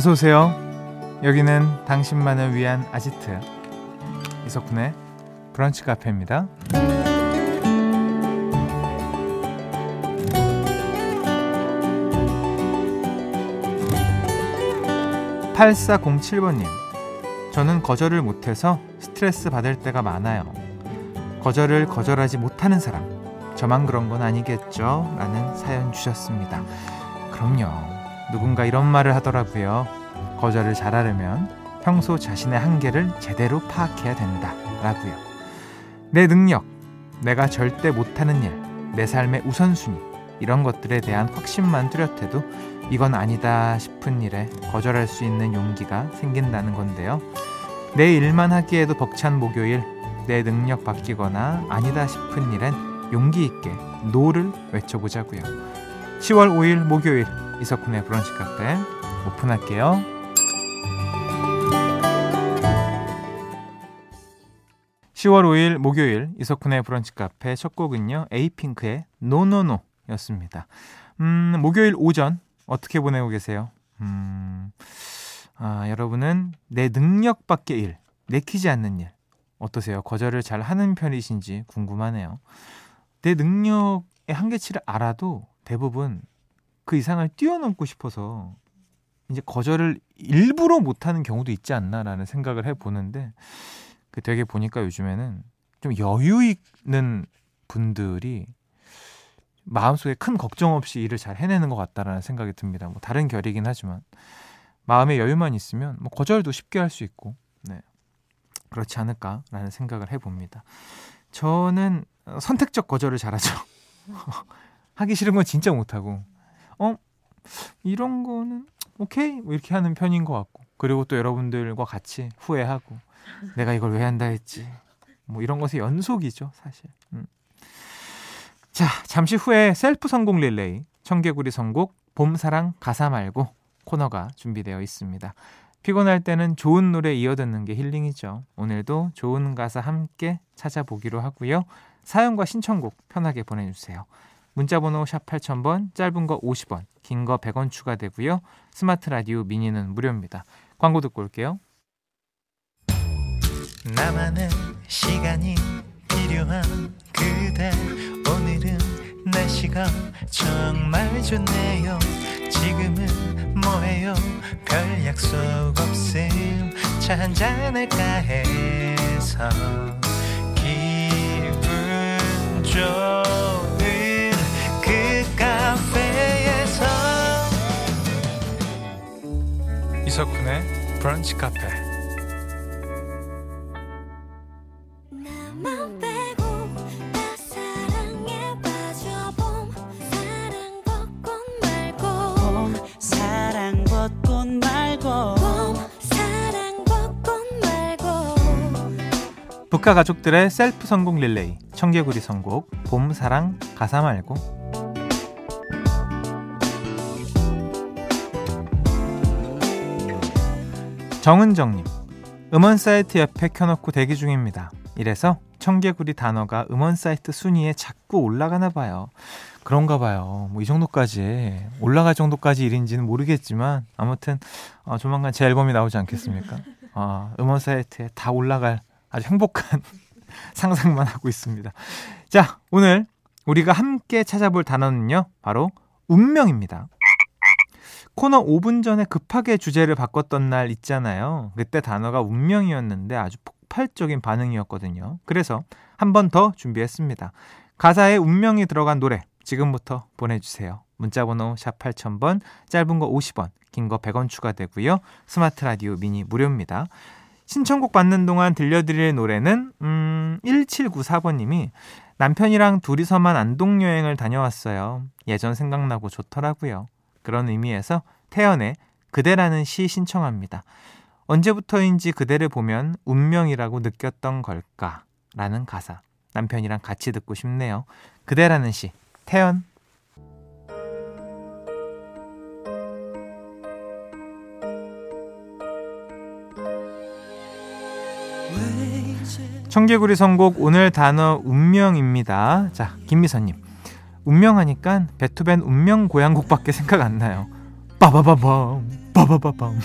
어서 오세요. 여기는 당신만을 위한 아지트 이석훈의 브런치 카페입니다. 8407번님, 저는 거절을 못해서 스트레스 받을 때가 많아요. 거절을 거절하지 못하는 사람, 저만 그런 건 아니겠죠? 라는 사연 주셨습니다. 그럼요. 누군가 이런 말을 하더라고요. 거절을 잘하려면 평소 자신의 한계를 제대로 파악해야 된다. 라고요. 내 능력, 내가 절대 못하는 일, 내 삶의 우선순위, 이런 것들에 대한 확신만 뚜렷해도 이건 아니다 싶은 일에 거절할 수 있는 용기가 생긴다는 건데요. 내 일만 하기에도 벅찬 목요일, 내 능력 바뀌거나 아니다 싶은 일엔 용기 있게 no를 외쳐보자고요. 10월 5일 목요일 이석훈의 브런치 카페 오픈할게요. 10월 5일 목요일 이석훈의 브런치 카페 첫 곡은요. 에이핑크의 NoNoNo 였습니다. 음, 목요일 오전 어떻게 보내고 계세요? 음, 아, 여러분은 내 능력 밖의 일, 내키지 않는 일, 어떠세요? 거절을 잘 하는 편이신지 궁금하네요. 내 능력의 한계치를 알아도 대부분 그 이상을 뛰어넘고 싶어서 이제 거절을 일부러 못하는 경우도 있지 않나라는 생각을 해보는데 그 되게 보니까 요즘에는 좀 여유 있는 분들이 마음속에 큰 걱정 없이 일을 잘 해내는 것 같다라는 생각이 듭니다. 뭐 다른 결이긴 하지만 마음의 여유만 있으면 뭐 거절도 쉽게 할 수 있고 네. 그렇지 않을까라는 생각을 해봅니다. 저는 선택적 거절을 잘하죠. 하기 싫은 건 진짜 못하고 어 이런 거는 오케이 뭐 이렇게 하는 편인 것 같고 그리고 또 여러분들과 같이 후회하고 내가 이걸 왜 한다 했지 뭐 이런 것의 연속이죠 사실. 음. 자, 잠시 후에 셀프 성공 릴레이 청개구리 선곡 봄사랑 가사 말고 코너가 준비되어 있습니다. 피곤할 때는 좋은 노래 이어 듣는 게 힐링이죠. 오늘도 좋은 가사 함께 찾아보기로 하고요. 사연과 신청곡 편하게 보내주세요. 문자번호 샵 8000번, 짧은 거 50원, 긴 거 100원 추가되고요. 스마트 라디오 미니는 무료입니다. 광고 듣고 올게요. 나만의 시간이 필요한 그대 오늘은 날씨가 정말 좋네요 지금은 뭐해요 별 약속 없음 차 한잔할까 해서 기분 좋 이석훈의 브런치 카페. 북카 가족들의 셀프 성공 릴레이 청개구리 선곡 봄 사랑 가사 말고 정은정님 음원 사이트 옆에 켜놓고 대기 중입니다. 이래서 청개구리 단어가 음원 사이트 순위에 자꾸 올라가나 봐요. 그런가 봐요. 뭐 이 정도까지 올라갈 정도까지 일인지는 모르겠지만 아무튼 어, 조만간 제 앨범이 나오지 않겠습니까? 어, 음원 사이트에 다 올라갈 아주 행복한 상상만 하고 있습니다. 자, 오늘 우리가 함께 찾아볼 단어는요, 바로 운명입니다. 코너 5분 전에 급하게 주제를 바꿨던 날 있잖아요. 그때 단어가 운명이었는데 아주 폭발적인 반응이었거든요. 그래서 한 번 더 준비했습니다. 가사에 운명이 들어간 노래 지금부터 보내주세요. 문자번호 샵 8000번, 짧은 거 50원, 긴 거 100원 추가되고요. 스마트 라디오 미니 무료입니다. 신청곡 받는 동안 들려드릴 노래는 음 1794번님이 남편이랑 둘이서만 안동 여행을 다녀왔어요. 예전 생각나고 좋더라고요. 그런 의미에서 태연의 그대라는 시 신청합니다. 언제부터인지 그대를 보면 운명이라고 느꼈던 걸까? 라는 가사. 남편이랑 같이 듣고 싶네요. 그대라는 시. 태연. 청개구리 선곡 오늘 단어 운명입니다. 자, 김미선님. 운명하니까 베토벤 운명 고향곡밖에 생각 안 나요. 빠바바밤 빠바바밤.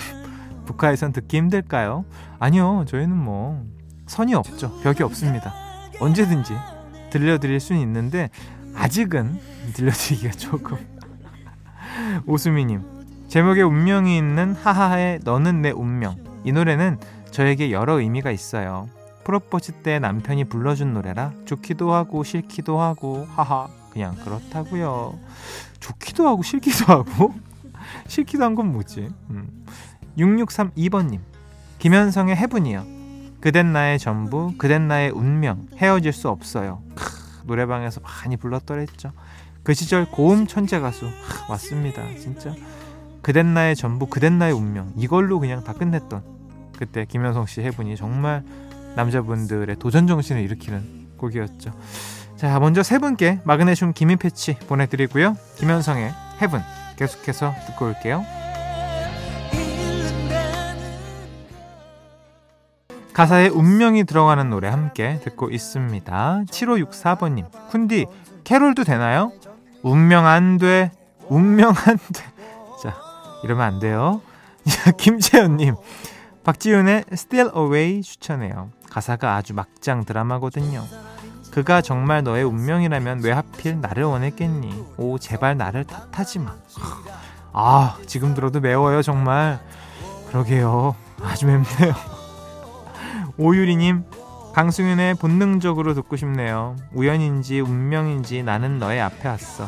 북한에선 듣기 힘들까요? 아니요 저희는 뭐 선이 없죠. 벽이 없습니다. 언제든지 들려드릴 수는 있는데 아직은 들려드리기가 조금. 오수미님 제목에 운명이 있는 하하의 너는 내 운명. 이 노래는 저에게 여러 의미가 있어요. 프로포즈 때 남편이 불러준 노래라 좋기도 하고 싫기도 하고 하하. 그냥 그렇다고요. 좋기도 하고 싫기도 하고 싫기도 한 건 뭐지? 음. 6632번님. 김현성의 해분이요. 그댄 나의 전부 그댄 나의 운명 헤어질 수 없어요. 크, 노래방에서 많이 불렀더랬죠. 그 시절 고음 천재 가수. 하, 왔습니다 진짜. 그댄 나의 전부 그댄 나의 운명. 이걸로 그냥 다 끝냈던. 그때 김현성 씨 해분이 정말 남자분들의 도전 정신을 일으키는 곡이었죠. 자 먼저 세 분께 마그네슘 기미 패치 보내드리고요. 김현성의 해분 계속해서 듣고 올게요 가사에 운명이 들어가는 노래 함께 듣고 있습니다. 7564번님, 쿤디, 캐롤도 되나요? 운명 안 돼, 운명 안 돼. 자, 이러면 안 돼요. 김채연님, 박지윤의 Still Away 추천해요. 가사가 아주 막장 드라마거든요. 그가 정말 너의 운명이라면 왜 하필 나를 원했겠니? 오, 제발 나를 탓하지 마. 아, 지금 들어도 매워요, 정말. 그러게요. 아주 맵네요. 오유리님, 강승윤의 본능적으로 듣고 싶네요. 우연인지 운명인지 나는 너의 앞에 왔어.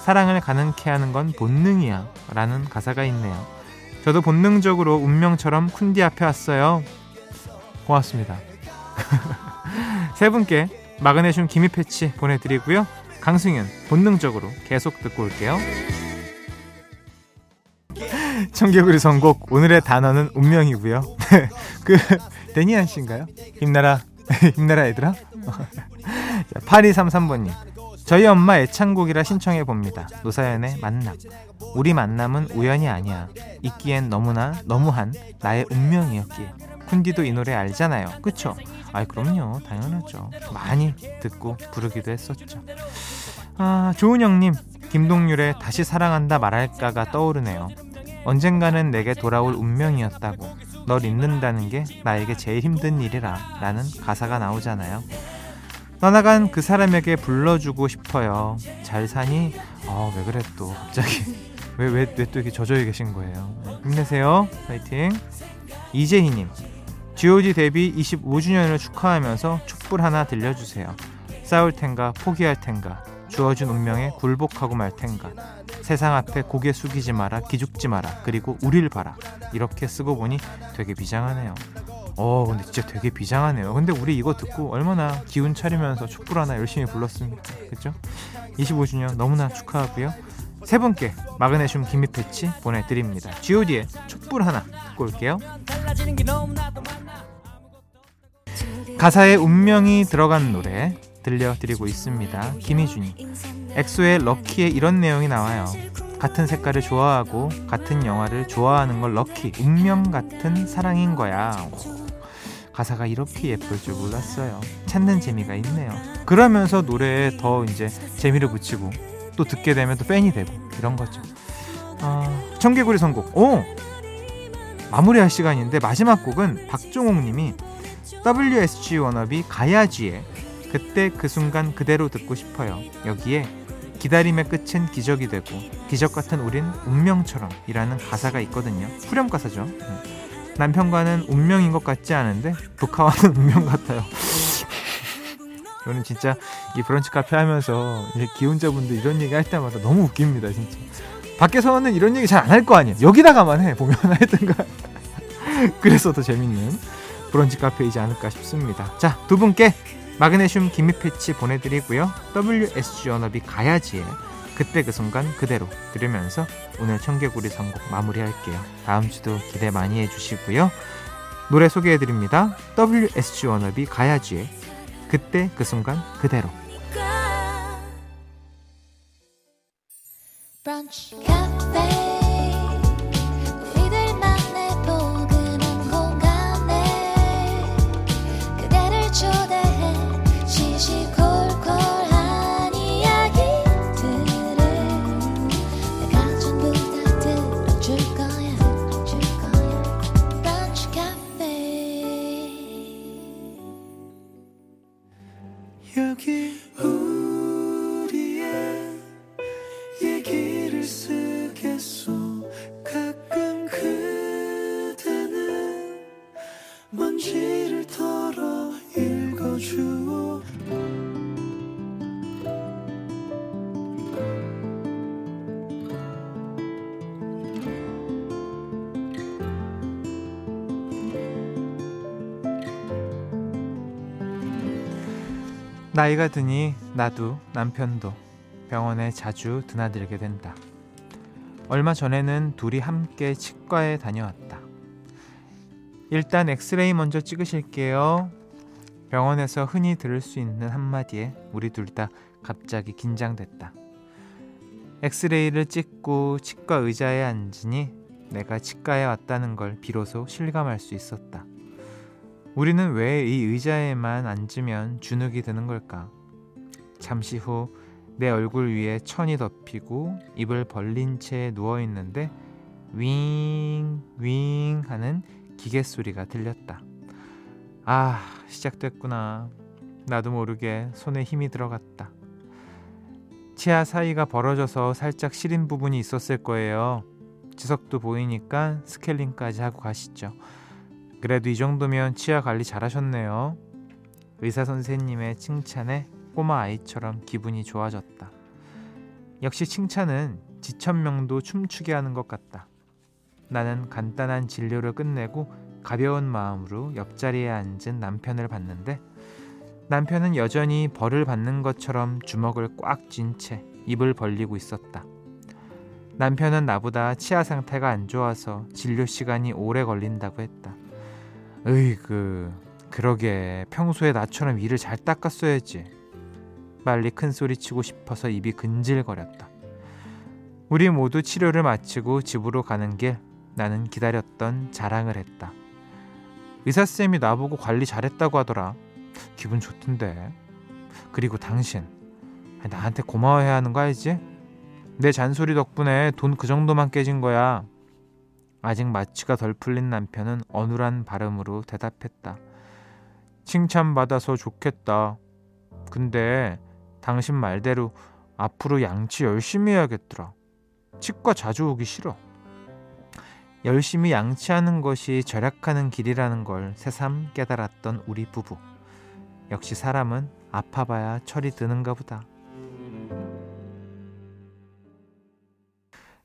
사랑을 가능케 하는 건 본능이야. 라는 가사가 있네요. 저도 본능적으로 운명처럼 쿤디 앞에 왔어요. 고맙습니다. 세 분께 마그네슘 기미 패치 보내드리고요. 강승윤 본능적으로 계속 듣고 올게요. 청개구리 선곡 오늘의 단어는 운명이고요. 그 데니안 씨인가요? 힘내라 힘내라 얘들아. 8233번님 저희 엄마 애창곡이라 신청해 봅니다. 노사연의 만남. 우리 만남은 우연이 아니야. 있기엔 너무나 너무한 나의 운명이었기에. 쿤디도 이 노래 알잖아요. 그쵸? 아이 그럼요. 당연하죠. 많이 듣고 부르기도 했었죠. 아 조은영님 김동률의 다시 사랑한다 말할까가 떠오르네요. 언젠가는 내게 돌아올 운명이었다고 널 잊는다는 게 나에게 제일 힘든 일이라 라는 가사가 나오잖아요. 떠나간 그 사람에게 불러주고 싶어요. 잘 사니? 어, 왜 그래 또 갑자기 왜 왜 왜 또 이렇게 젖어 계신 거예요? 힘내세요. 파이팅. 이재희님 G.O.D 데뷔 25주년을 축하하면서 촛불 하나 들려주세요. 싸울 텐가 포기할 텐가 주어진 운명에 굴복하고 말 텐가 세상 앞에 고개 숙이지 마라 기죽지 마라 그리고 우릴 봐라. 이렇게 쓰고 보니 되게 비장하네요. 어 근데 진짜 되게 비장하네요. 근데 우리 이거 듣고 얼마나 기운 차리면서 촛불 하나 열심히 불렀습니까? 그죠 25주년 너무나 축하하고요 세 분께 마그네슘 기미 패치 보내드립니다 god의 촛불 하나 듣고 올게요 가사에 운명이 들어간 노래 들려드리고 있습니다. 김희준이 엑소의 럭키에 이런 내용이 나와요. 같은 색깔을 좋아하고 같은 영화를 좋아하는 걸 럭키 운명 같은 사랑인 거야. 가사가 이렇게 예쁠 줄 몰랐어요. 찾는 재미가 있네요. 그러면서 노래에 더 이제 재미를 붙이고 또 듣게 되면 또 팬이 되고 이런 거죠. 어, 청개구리 선곡. 오 마무리할 시간인데 마지막 곡은 박종옥 님이 WSG 워너비 가야지의 그때 그 순간 그대로 듣고 싶어요. 여기에 기다림의 끝은 기적이 되고 기적 같은 우린 운명처럼 이라는 가사가 있거든요. 후렴 가사죠. 음. 남편과는 운명인 것 같지 않은데 북한와는 운명 같아요. 저는 진짜 이 브런치 카페 하면서 기혼자분들 이런 얘기 할 때마다 너무 웃깁니다, 진짜. 밖에서는 이런 얘기 잘 안 할 거 아니에요. 여기다가만 해 보면 하여튼가. 그래서 더 재밌는 브런치 카페이지 않을까 싶습니다. 자, 두 분께 마그네슘 기미 패치 보내드리고요. WSG 언업이 가야지에 그때 그 순간 그대로 들으면서 오늘 청개구리 선곡 마무리할게요. 다음 주도 기대 많이 해주시고요. 노래 소개해드립니다. WSG 워너비 가야지에 그때 그 순간 그대로. 브런치, 여기 나이가 드니 나도 남편도 병원에 자주 드나들게 된다. 얼마 전에는 둘이 함께 치과에 다녀왔다. 일단 엑스레이 먼저 찍으실게요. 병원에서 흔히 들을 수 있는 한마디에 우리 둘 다 갑자기 긴장됐다. 엑스레이를 찍고 치과 의자에 앉으니 내가 치과에 왔다는 걸 비로소 실감할 수 있었다. 우리는 왜 이 의자에만 앉으면 주눅이 드는 걸까? 잠시 후 내 얼굴 위에 천이 덮이고 입을 벌린 채 누워 있는데 윙, 윙 하는 기계 소리가 들렸다. 아, 시작됐구나. 나도 모르게 손에 힘이 들어갔다. 치아 사이가 벌어져서 살짝 시린 부분이 있었을 거예요. 지석도 보이니까 스케일링까지 하고 가시죠. 그래도 이 정도면 치아 관리 잘하셨네요. 의사 선생님의 칭찬에 꼬마 아이처럼 기분이 좋아졌다. 역시 칭찬은 지천명도 춤추게 하는 것 같다. 나는 간단한 진료를 끝내고 가벼운 마음으로 옆자리에 앉은 남편을 봤는데 남편은 여전히 벌을 받는 것처럼 주먹을 꽉 쥔 채 입을 벌리고 있었다. 남편은 나보다 치아 상태가 안 좋아서 진료 시간이 오래 걸린다고 했다. 으이그 그러게 평소에 나처럼 이를 잘 닦았어야지. 빨리 큰 소리 치고 싶어서 입이 근질거렸다. 우리 모두 치료를 마치고 집으로 가는 길 나는 기다렸던 자랑을 했다. 의사쌤이 나보고 관리 잘했다고 하더라. 기분 좋던데. 그리고 당신 나한테 고마워해야 하는 거 알지? 내 잔소리 덕분에 돈 그 정도만 깨진 거야. 아직 마취가 덜 풀린 남편은 어눌한 발음으로 대답했다. 칭찬받아서 좋겠다. 근데 당신 말대로 앞으로 양치 열심히 해야겠더라. 치과 자주 오기 싫어. 열심히 양치하는 것이 절약하는 길이라는 걸 새삼 깨달았던 우리 부부. 역시 사람은 아파봐야 철이 드는가 보다.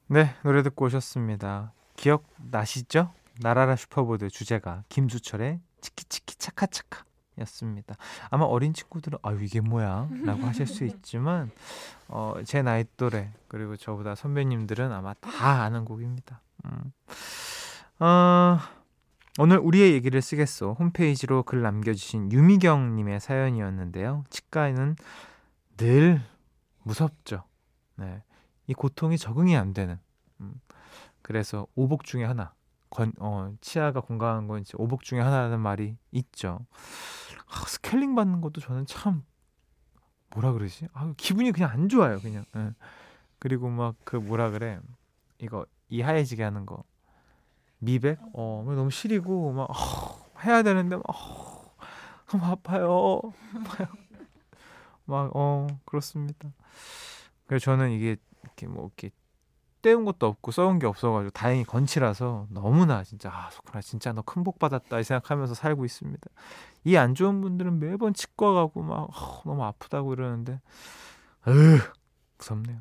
네, 노래 듣고 오셨습니다. 기억 나시죠? 나라라 슈퍼보드 주제가 김수철의 치키치키 차카차카 였습니다. 아마 어린 친구들은 아유 이게 뭐야? 라고 하실 수 있지만 어, 제 나이 또래 그리고 저보다 선배님들은 아마 다 아는 곡입니다. 음. 어, 오늘 우리의 얘기를 쓰겠소 홈페이지로 글 남겨주신 유미경님의 사연이었는데요. 치과에는 늘 무섭죠. 네. 이 고통이 적응이 안 되는. 음. 그래서 오복 중에 하나. 건, 어, 치아가 건강한 건 이제 오복 중에 하나라는 말이 있죠. 아, 스케일링 받는 것도 저는 참 뭐라 그러지? 아, 기분이 그냥 안 좋아요, 그냥. 예. 그리고 막 그 뭐라 그래? 이거 이 하얘지게 하는 거. 미백? 어, 너무 시리고 막 어, 해야 되는데 막 어, 너무 아파요. 막 어, 그렇습니다. 그래서 저는 이게 이렇게 뭐 이렇게 떼운 것도 없고 써온 게 없어가지고 다행히 건치라서 너무나 진짜 아 소쿠라 진짜 너 큰 복 받았다 이 생각하면서 살고 있습니다. 이 안 좋은 분들은 매번 치과 가고 막 어, 너무 아프다고 이러는데 으 무섭네요.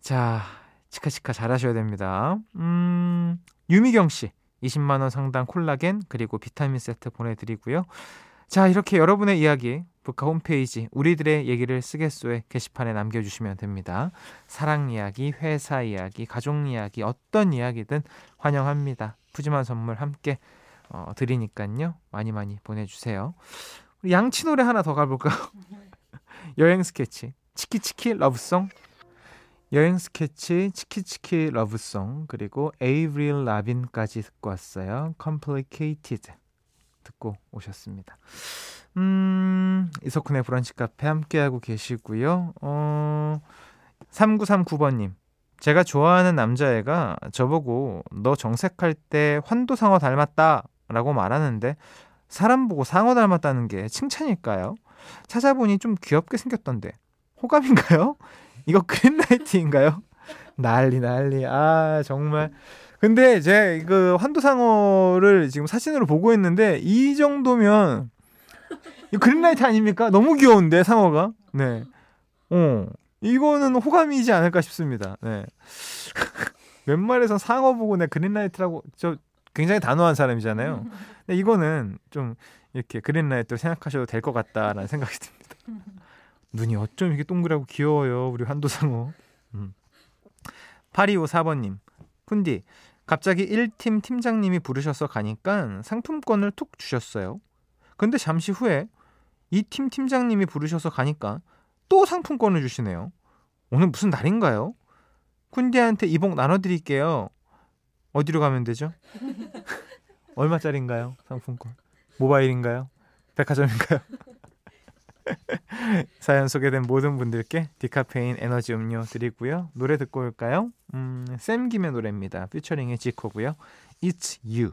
자 치카치카 잘하셔야 됩니다. 음 유미경 씨 20만 원 상당 콜라겐 그리고 비타민 세트 보내드리고요. 자 이렇게 여러분의 이야기 북카 홈페이지 우리들의 얘기를 쓰겠소에 게시판에 남겨주시면 됩니다. 사랑 이야기, 회사 이야기, 가족 이야기 어떤 이야기든 환영합니다. 푸짐한 선물 함께 어, 드리니까요. 많이 많이 보내주세요. 우리 양치 노래 하나 더 가볼까요? 여행 스케치 치키치키 러브송 여행 스케치 치키치키 러브송 그리고 에이브릴 라빈까지 듣고 왔어요. Complicated 듣고 오셨습니다. 음, 이석훈의 브런치 카페 함께하고 계시고요. 어, 3939번님. 제가 좋아하는 남자애가 저보고 너 정색할 때 환도상어 닮았다 라고 말하는데 사람 보고 상어 닮았다는 게 칭찬일까요? 찾아보니 좀 귀엽게 생겼던데. 호감인가요? 이거 그린라이트인가요? 난리 난리. 아 정말. 근데 제 그 환도상어를 지금 사진으로 보고 있는데 이 정도면 이 그린라이트 아닙니까? 너무 귀여운데 상어가. 네. 어. 이거는 호감이지 않을까 싶습니다. 네. 웬말해서 상어 보고 내 그린라이트라고 저 굉장히 단호한 사람이잖아요. 근데 이거는 좀 이렇게 그린라이트로 생각하셔도 될 것 같다라는 생각이 듭니다. 눈이 어쩜 이렇게 동그랗고 귀여워요, 우리 한도상어. 음. 8254번님, 푼디, 갑자기 1팀 팀장님이 부르셔서 가니까 상품권을 툭 주셨어요. 근데 잠시 후에 2팀 팀장님이 부르셔서 가니까 또 상품권을 주시네요. 오늘 무슨 날인가요? 쿤디한테 이복 나눠드릴게요. 어디로 가면 되죠? 얼마짜린가요? 상품권. 모바일인가요? 백화점인가요? 사연 소개된 모든 분들께 디카페인 에너지 음료 드리고요. 노래 듣고 올까요? 음, 샘 김의 노래입니다. 피처링의 지코고요. It's You.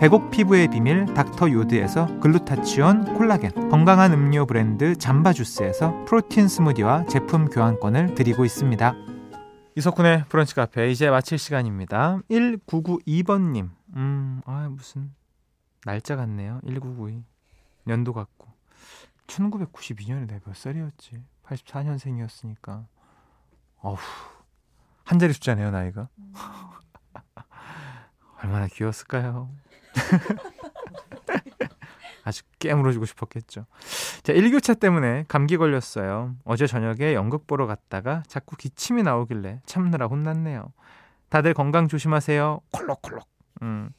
백옥 피부의 비밀 닥터 요드에서 글루타치온 콜라겐 건강한 음료 브랜드 잠바주스에서 프로틴 스무디와 제품 교환권을 드리고 있습니다. 이석훈의 브런치 카페 이제 마칠 시간입니다. 1992번님 음, 아 무슨 날짜 같네요. 1992 년도 같고 1992년에 내가 몇 살이었지? 84년생이었으니까 어후 한 자리 숫자네요 나이가 얼마나 귀여웠을까요? 아주 깨물어주고 싶었겠죠. 자, 1교차 때문에 감기 걸렸어요. 어제 저녁에 연극 보러 갔다가 자꾸 기침이 나오길래 참느라 혼났네요. 다들 건강 조심하세요. 콜록콜록. 음.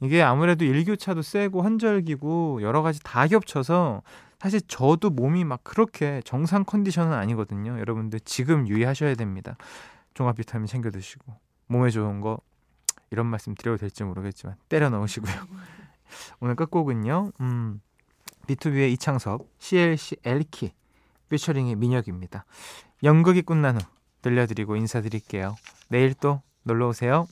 이게 아무래도 1교차도 세고 환절기고 여러 가지 다 겹쳐서 사실 저도 몸이 막 그렇게 정상 컨디션은 아니거든요. 여러분들 지금 유의하셔야 됩니다. 종합 비타민 챙겨 드시고 몸에 좋은 거 이런 말씀 드려도 될지 모르겠지만 때려 넣으시고요. 오늘 끝곡은요. 음, B2B의 이창섭, CLC 엘키, 피처링의 민혁입니다. 연극이 끝난 후 들려드리고 인사드릴게요. 내일 또 놀러 오세요.